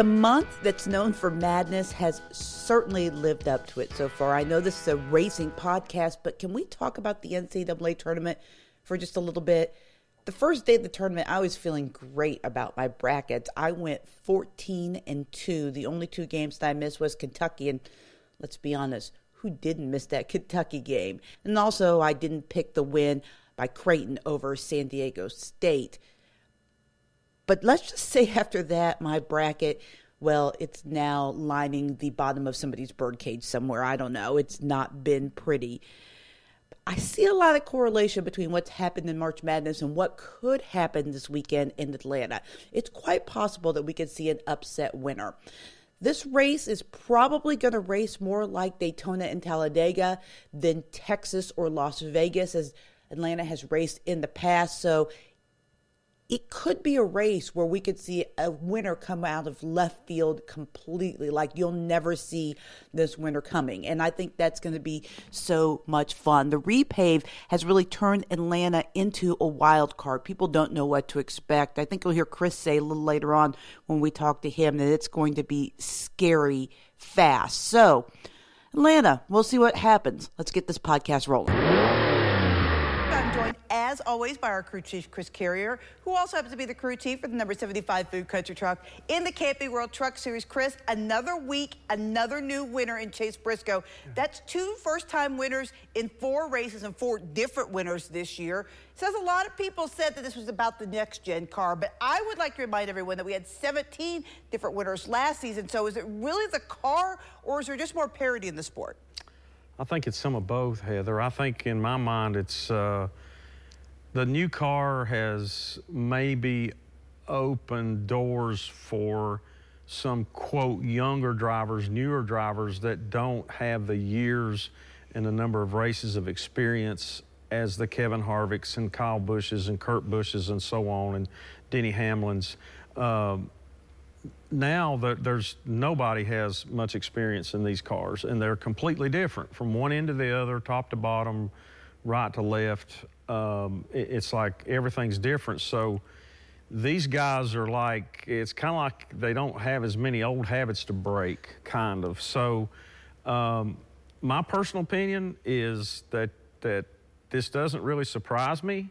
The month that's known for madness has certainly lived up to it so far. I know this is a racing podcast, but can we talk about the NCAA tournament for just a little bit? The first day of the tournament, I was feeling great about my brackets. I went 14 and 2. The only two games that I missed was Kentucky, and let's be honest, who didn't miss that Kentucky game? And also, I didn't pick the win by Creighton over San Diego State. But let's just say after that, my bracket, well, it's now lining the bottom of somebody's birdcage somewhere. I don't know. It's not been pretty. I see a lot of correlation between what's happened in March Madness and what could happen this weekend in Atlanta. It's quite possible that we could see an upset winner. This race is probably going to race more like Daytona and Talladega than Texas or Las Vegas, as Atlanta has raced in the past. So it could be a race where we could see a winner come out of left field completely. Like you'll never see this winner coming. And I think that's going to be so much fun. The repave has really turned Atlanta into a wild card. People don't know what to expect. I think you'll hear Chris say a little later on when we talk to him that it's going to be scary fast. So, Atlanta, we'll see what happens. Let's get this podcast rolling as always, by our crew chief, Chris Carrier, who also happens to be the crew chief for the number 75 Food Country Truck in the Camping World Truck Series. Chris, another week, another new winner in Chase Briscoe. That's two first-time winners in four races and four different winners this year. Says a lot of people said that this was about the next gen car, but I would like to remind everyone that we had 17 different winners last season. So is it really the car, or is there just more parity in the sport? I think it's some of both, Heather. I think in my mind, it's uh, the new car has maybe opened doors for some quote younger drivers, newer drivers that don't have the years and the number of races of experience as the Kevin Harvicks and Kyle Busches and Kurt Busches and so on and Denny Hamlins. Um, now that there's nobody has much experience in these cars and they're completely different from one end to the other, top to bottom, right to left um, it, it's like everything's different. So these guys are like, it's kind of like they don't have as many old habits to break, kind of. So um, my personal opinion is that, that this doesn't really surprise me.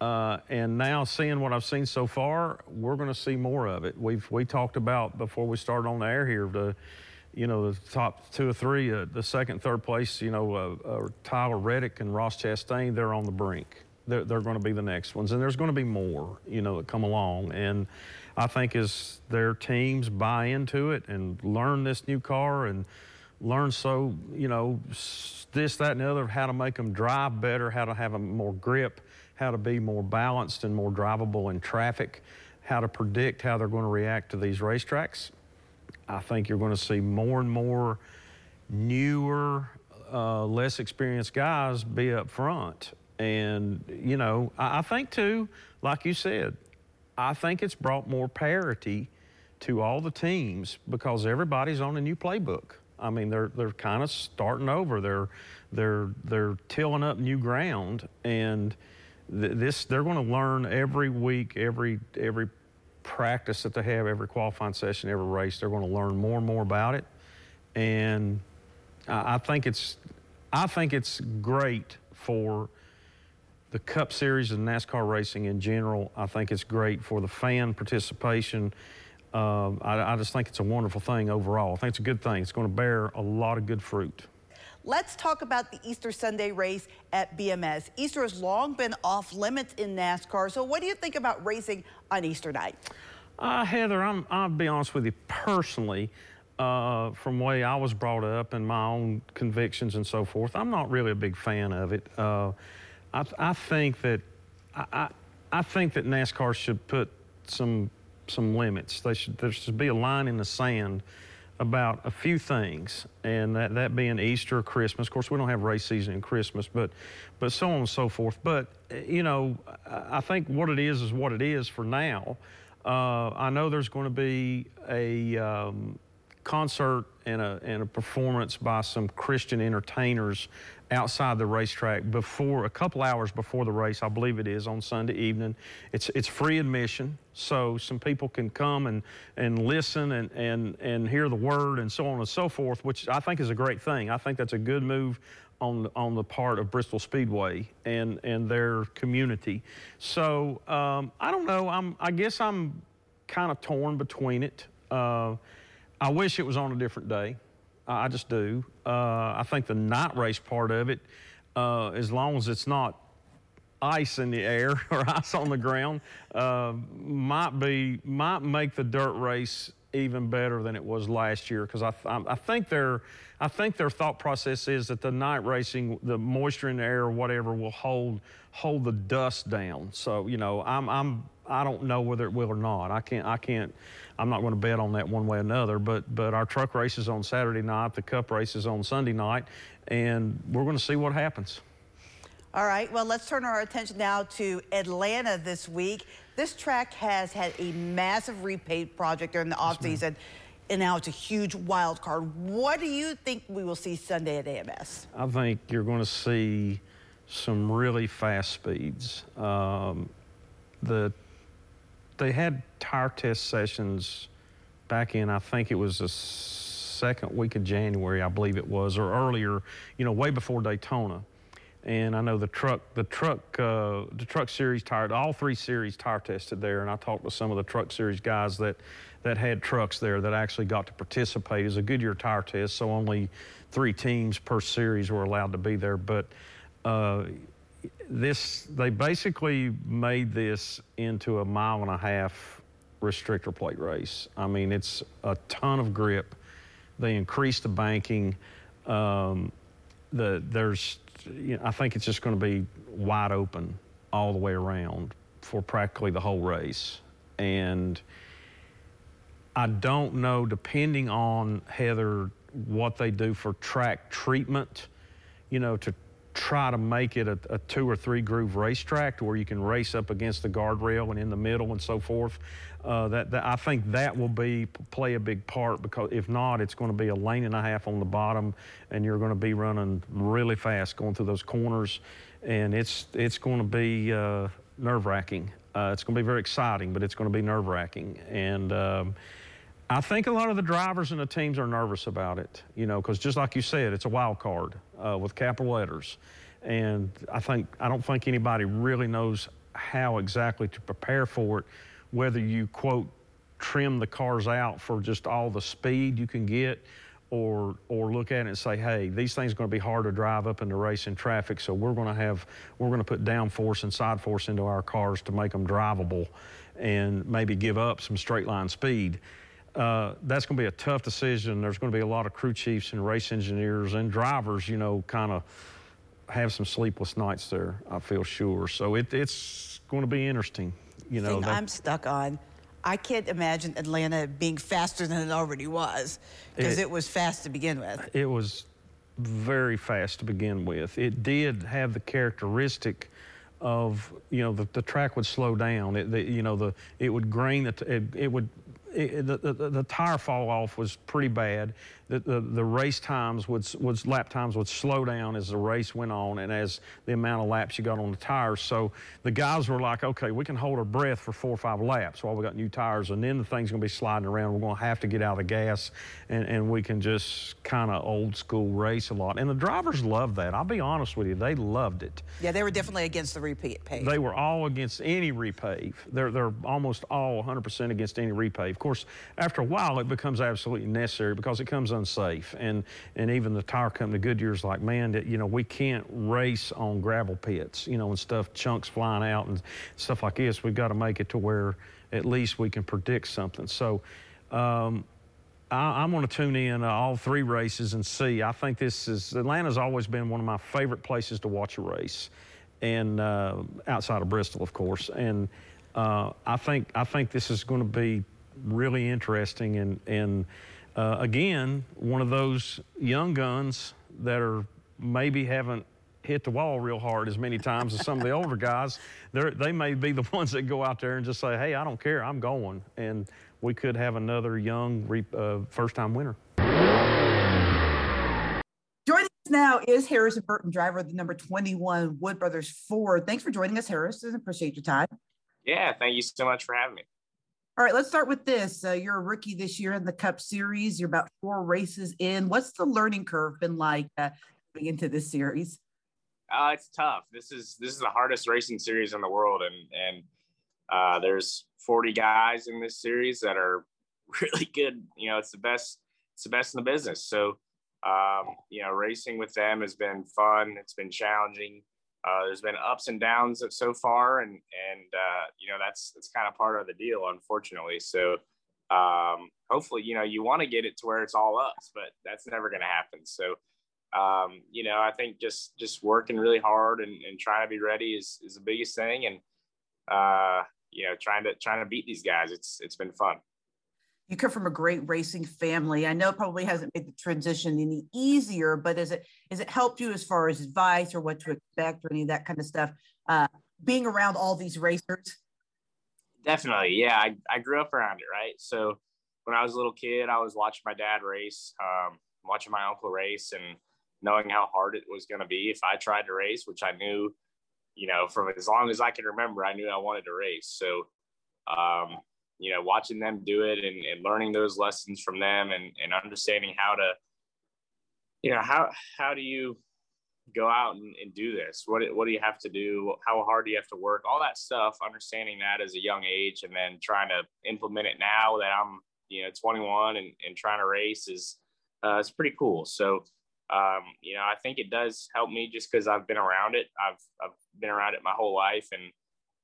Uh, and now seeing what I've seen so far, we're going to see more of it. We've we talked about before we started on the air here the you know, the top two or three, uh, the second, third place, you know, uh, uh, Tyler Reddick and Ross Chastain, they're on the brink. They're, they're going to be the next ones. And there's going to be more, you know, that come along. And I think as their teams buy into it and learn this new car and learn so, you know, this, that, and the other, how to make them drive better, how to have a more grip, how to be more balanced and more drivable in traffic, how to predict how they're going to react to these racetracks I think you're going to see more and more newer, uh, less experienced guys be up front. And, you know, I, I think too, like you said, I think it's brought more parity to all the teams because everybody's on a new playbook. I mean, they're they're kind of starting over. They're they're they're tilling up new ground, and th- this they're going to learn every week, every every practice that they have every qualifying session, every race, they're going to learn more and more about it. And I, I think it's I think it's great for the Cup Series and NASCAR racing in general. I think it's great for the fan participation. Uh, I, I just think it's a wonderful thing overall. I think it's a good thing. It's going to bear a lot of good fruit. Let's talk about the Easter Sunday race at BMS. Easter has long been off limits in NASCAR. So what do you think about racing on Easter night? Uh, Heather, I'm, I'll be honest with you personally. Uh, from the way I was brought up and my own convictions and so forth, I'm not really a big fan of it. Uh, I, I, think that I, I, think that NASCAR should put some some limits. They should there should be a line in the sand about a few things, and that, that being Easter, Christmas. Of course, we don't have race season in Christmas, but but so on and so forth. But you know, I think what it is is what it is for now. Uh, I know there's going to be a um, concert and a, and a performance by some Christian entertainers outside the racetrack before a couple hours before the race. I believe it is on Sunday evening. It's it's free admission, so some people can come and and listen and and and hear the word and so on and so forth, which I think is a great thing. I think that's a good move on on the part of Bristol Speedway and and their community. So um, I don't know. I'm I guess I'm kind of torn between it. Uh, I wish it was on a different day. I just do. Uh, I think the night race part of it, uh, as long as it's not ice in the air or ice on the ground, uh, might be might make the dirt race even better than it was last year because I, I, I, think their I think their thought process is that the night racing, the moisture in the air or whatever, will hold hold the dust down. So you know, I'm I'm I don't know whether it will or not. I can't. I can't. I'm not going to bet on that one way or another. But but our truck race is on Saturday night. The Cup race is on Sunday night, and we're going to see what happens. All right. Well, let's turn our attention now to Atlanta this week. This track has had a massive repave project during the off offseason. and now it's a huge wild card. What do you think we will see Sunday at AMS? I think you're going to see some really fast speeds. Um, the they had tire test sessions back in, I think it was the second week of January, I believe it was, or earlier, you know, way before Daytona. And I know the truck, the truck, uh, the truck series tire, all three series tire tested there. And I talked to some of the truck series guys that, that had trucks there that actually got to participate. It was a Goodyear tire test, so only three teams per series were allowed to be there. But uh, this they basically made this into a mile and a half restrictor plate race. I mean, it's a ton of grip. They increased the banking. Um, the there's, you know, I think it's just going to be wide open all the way around for practically the whole race. And I don't know, depending on Heather, what they do for track treatment, you know, to try to make it a, a, two or three groove racetrack to where you can race up against the guardrail and in the middle and so forth. Uh, that, that, I think that will be play a big part because if not, it's going to be a lane and a half on the bottom, and you're going to be running really fast going through those corners, and it's it's going to be uh, nerve wracking. Uh, it's going to be very exciting, but it's going to be nerve wracking, and um, I think a lot of the drivers and the teams are nervous about it, you know, because just like you said, it's a wild card uh, with capital letters. And I think I don't think anybody really knows how exactly to prepare for it, whether you quote trim the cars out for just all the speed you can get, or or look at it and say, hey, these things are going to be hard to drive up in the racing traffic, so we're going to have we're going to put downforce and side force into our cars to make them drivable, and maybe give up some straight line speed uh, that's going to be a tough decision. There's going to be a lot of crew chiefs and race engineers and drivers, you know, kind of have some sleepless nights there, I feel sure. So it, it's going to be interesting. You know, I'm stuck on. I can't imagine Atlanta being faster than it already was because it, it was fast to begin with. It was very fast to begin with. It did have the characteristic of you know the, the track would slow down. It, the, you know the it would grain. It, it would it, the, the, the, tire fall off was pretty bad. The, the, the, race times would, would, lap times would slow down as the race went on and as the amount of laps you got on the tires. So the guys were like, okay, we can hold our breath for four or five laps while we got new tires. And then the thing's going to be sliding around. We're going to have to get out of the gas and, and we can just kind of old school race a lot. And the drivers loved that. I'll be honest with you, they loved it. Yeah, they were definitely against the repave. They were all against any repave. They're, they're almost all 100% against any repave Of course, after a while, it becomes absolutely necessary because it becomes unsafe. And and even the tire company, Goodyear's like, man, that, you know, we can't race on gravel pits, you know, and stuff, chunks flying out and stuff like this. We've got to make it to where at least we can predict something. So. Um, I, am going to tune in uh, all three races and see. I think this is Atlanta's always been one of my favorite places to watch a race, and uh, outside of Bristol, of course. And uh, I think I think this is going to be really interesting and, and uh, again, one of those young guns that are maybe haven't hit the wall real hard as many times as some of the older guys. They're, they may be the ones that go out there and just say, hey, I don't care, I'm going. And we could have another young uh, first time winner. Joining us now is Harrison Burton, driver of the number 21 Wood Brothers Ford. Thanks for joining us, Harrison. Appreciate your time. Yeah, thank you so much for having me. All right, let's start with this. Uh, you're a rookie this year in the Cup Series. You're about four races in. What's the learning curve been like uh, into this series? Uh, it's tough. This is this is the hardest racing series in the world, and and uh, there's 40 guys in this series that are really good. You know, it's the best. It's the best in the business. So, um, you know, racing with them has been fun. It's been challenging. Uh, there's been ups and downs so far, and and uh, you know that's that's kind of part of the deal, unfortunately. So, um, hopefully, you know, you want to get it to where it's all us, but that's never going to happen. So, um, you know, I think just just working really hard and, and trying to be ready is is the biggest thing, and uh, you know, trying to trying to beat these guys. It's it's been fun. You come from a great racing family. I know it probably hasn't made the transition any easier, but is it is it helped you as far as advice or what to expect or any of that kind of stuff? Uh, being around all these racers. Definitely, yeah. I, I grew up around it, right? So when I was a little kid, I was watching my dad race, um, watching my uncle race, and knowing how hard it was going to be if I tried to race, which I knew, you know, from as long as I can remember, I knew I wanted to race. So, um, you know, watching them do it and, and learning those lessons from them and, and understanding how to, you know, how, how do you go out and, and do this? What, what do you have to do? How hard do you have to work? All that stuff, understanding that as a young age and then trying to implement it now that I'm, you know, 21 and, and trying to race is, uh, it's pretty cool. So, um, you know, I think it does help me just because I've been around it. I've I've been around it my whole life, and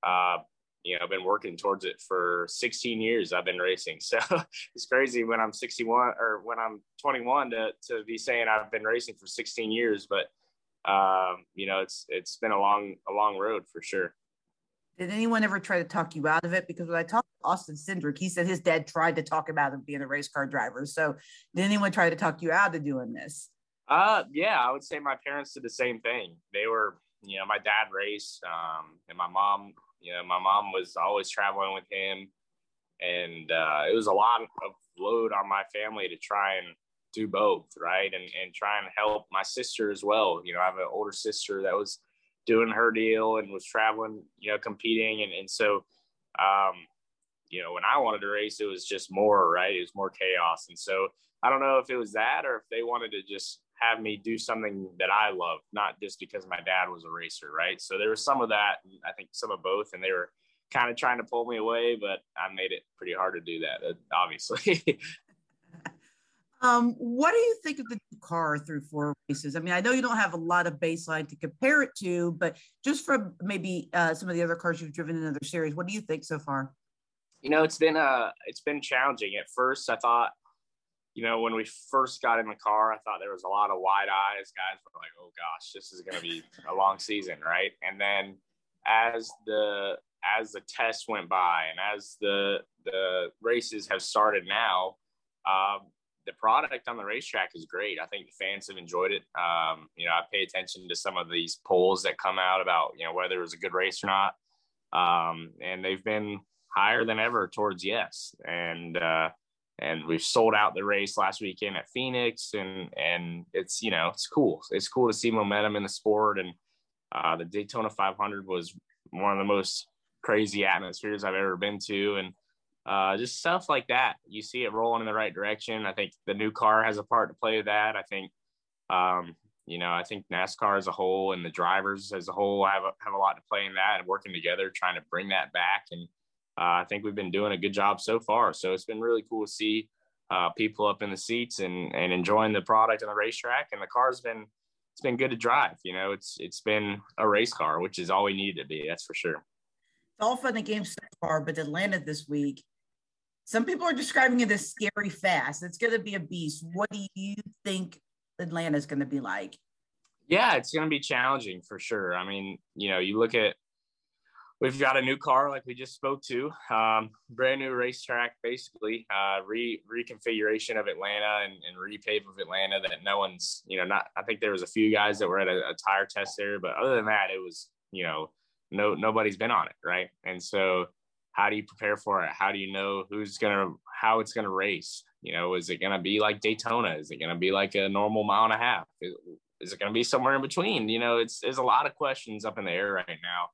uh, you know, I've been working towards it for 16 years. I've been racing, so it's crazy when I'm 61 or when I'm 21 to to be saying I've been racing for 16 years. But um, you know, it's it's been a long a long road for sure. Did anyone ever try to talk you out of it? Because when I talked to Austin Cindric, he said his dad tried to talk him out of being a race car driver. So did anyone try to talk you out of doing this? Uh, yeah, I would say my parents did the same thing. They were, you know, my dad raced, um, and my mom, you know, my mom was always traveling with him, and uh, it was a lot of load on my family to try and do both, right, and and try and help my sister as well. You know, I have an older sister that was doing her deal and was traveling, you know, competing, and and so, um, you know, when I wanted to race, it was just more, right? It was more chaos, and so I don't know if it was that or if they wanted to just have me do something that I love, not just because my dad was a racer, right? So there was some of that, I think some of both, and they were kind of trying to pull me away, but I made it pretty hard to do that, uh, obviously. um, what do you think of the car through four races? I mean, I know you don't have a lot of baseline to compare it to, but just from maybe uh, some of the other cars you've driven in other series, what do you think so far? You know, it's been uh, it's been challenging. At first, I thought you know, when we first got in the car, I thought there was a lot of wide eyes. Guys were like, "Oh gosh, this is going to be a long season, right?" And then as the as the tests went by and as the the races have started now, um, the product on the racetrack is great. I think the fans have enjoyed it. Um, you know, I pay attention to some of these polls that come out about you know whether it was a good race or not, um, and they've been higher than ever towards yes. And uh, and we've sold out the race last weekend at Phoenix, and and it's you know it's cool. It's cool to see momentum in the sport, and uh, the Daytona 500 was one of the most crazy atmospheres I've ever been to, and uh, just stuff like that. You see it rolling in the right direction. I think the new car has a part to play with that. I think, um, you know, I think NASCAR as a whole and the drivers as a whole have a, have a lot to play in that and working together, trying to bring that back and I think we've been doing a good job so far. So it's been really cool to see uh, people up in the seats and and enjoying the product on the racetrack. And the car's been it's been good to drive. You know, it's it's been a race car, which is all we needed to be. That's for sure. It's all fun and games so far, but Atlanta this week. Some people are describing it as scary fast. It's going to be a beast. What do you think Atlanta is going to be like? Yeah, it's going to be challenging for sure. I mean, you know, you look at we've got a new car like we just spoke to um, brand new racetrack basically uh, re reconfiguration of atlanta and, and repave of atlanta that no one's you know not i think there was a few guys that were at a, a tire test there but other than that it was you know no nobody's been on it right? And so how do you prepare for it? How do you know who's gonna how it's gonna race? You know is it gonna be like daytona? Is it gonna be like a normal mile and a half? Is it going to be somewhere in between? You know, it's there's a lot of questions up in the air right now.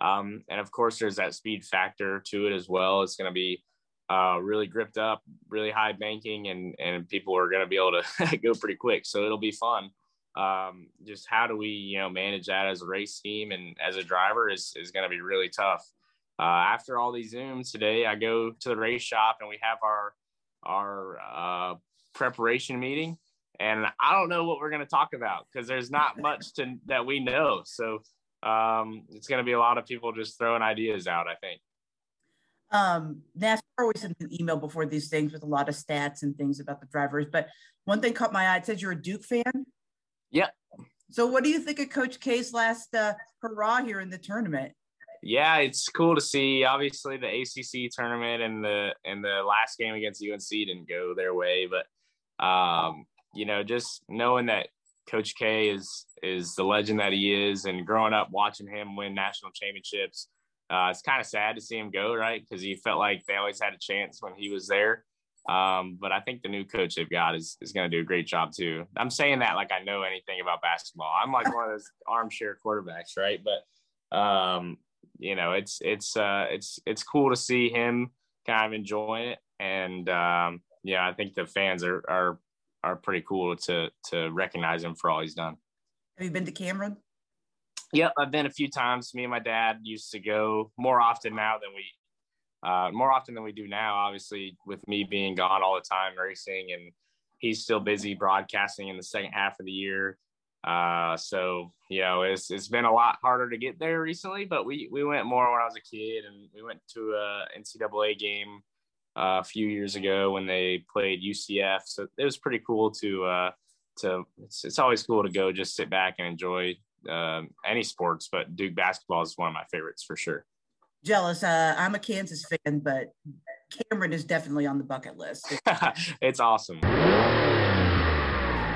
Um, and of course, there's that speed factor to it as well. It's going to be uh, really gripped up, really high banking, and and people are going to be able to go pretty quick. So it'll be fun. Um, just how do we you know manage that as a race team and as a driver is is going to be really tough. Uh, after all these zooms today, I go to the race shop and we have our our uh, preparation meeting, and I don't know what we're going to talk about because there's not much to that we know. So um, it's going to be a lot of people just throwing ideas out. I think. Um, NASCAR always sends an email before these things with a lot of stats and things about the drivers. But one thing caught my eye. It says you're a Duke fan. Yeah. So what do you think of Coach K's last uh, hurrah here in the tournament? Yeah, it's cool to see. Obviously, the ACC tournament and the and the last game against UNC didn't go their way, but um, you know, just knowing that Coach K is is the legend that he is, and growing up watching him win national championships, uh, it's kind of sad to see him go, right? Because he felt like they always had a chance when he was there. Um, but I think the new coach they've got is is going to do a great job too. I'm saying that like I know anything about basketball. I'm like one of those armchair quarterbacks, right? But um, you know, it's it's uh, it's it's cool to see him kind of enjoying it, and um, yeah, I think the fans are are are pretty cool to to recognize him for all he's done. Have you been to Cameron? Yep, I've been a few times. Me and my dad used to go more often now than we uh, more often than we do now. Obviously, with me being gone all the time racing, and he's still busy broadcasting in the second half of the year. Uh, so you know, it's it's been a lot harder to get there recently, but we we went more when I was a kid, and we went to a NCAA game a few years ago when they played UCF. So it was pretty cool to uh, to it's it's always cool to go just sit back and enjoy um, any sports, but Duke basketball is one of my favorites for sure. Jealous. Uh, I'm a Kansas fan, but Cameron is definitely on the bucket list. it's awesome.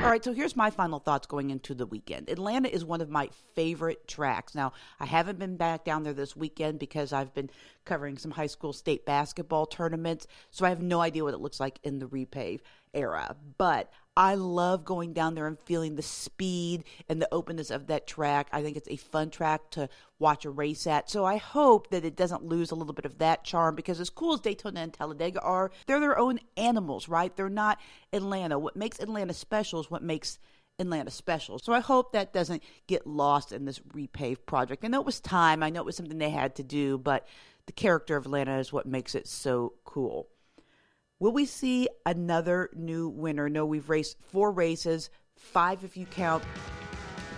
All right, so here's my final thoughts going into the weekend. Atlanta is one of my favorite tracks. Now, I haven't been back down there this weekend because I've been covering some high school state basketball tournaments, so I have no idea what it looks like in the repave era. But I love going down there and feeling the speed and the openness of that track. I think it's a fun track to watch a race at. So I hope that it doesn't lose a little bit of that charm because as cool as Daytona and Talladega are, they're their own animals, right? They're not Atlanta. What makes Atlanta special is what makes Atlanta special. So I hope that doesn't get lost in this repave project. I know it was time. I know it was something they had to do, but the character of Atlanta is what makes it so cool. Will we see another new winner? No, we've raced four races, five if you count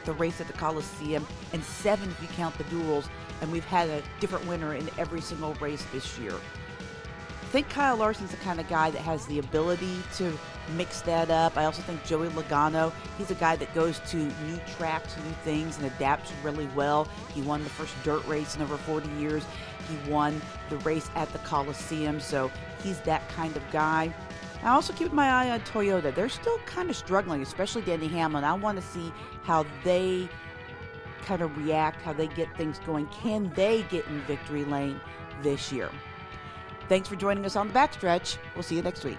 the race at the Coliseum, and seven if you count the duels, and we've had a different winner in every single race this year. I think Kyle Larson's the kind of guy that has the ability to mix that up. I also think Joey Logano, he's a guy that goes to new tracks, new things, and adapts really well. He won the first dirt race in over 40 years. He won the race at the Coliseum, so he's that kind of guy. I also keep my eye on Toyota. They're still kind of struggling, especially Denny Hamlin. I want to see how they kind of react, how they get things going. Can they get in victory lane this year? Thanks for joining us on the backstretch. We'll see you next week.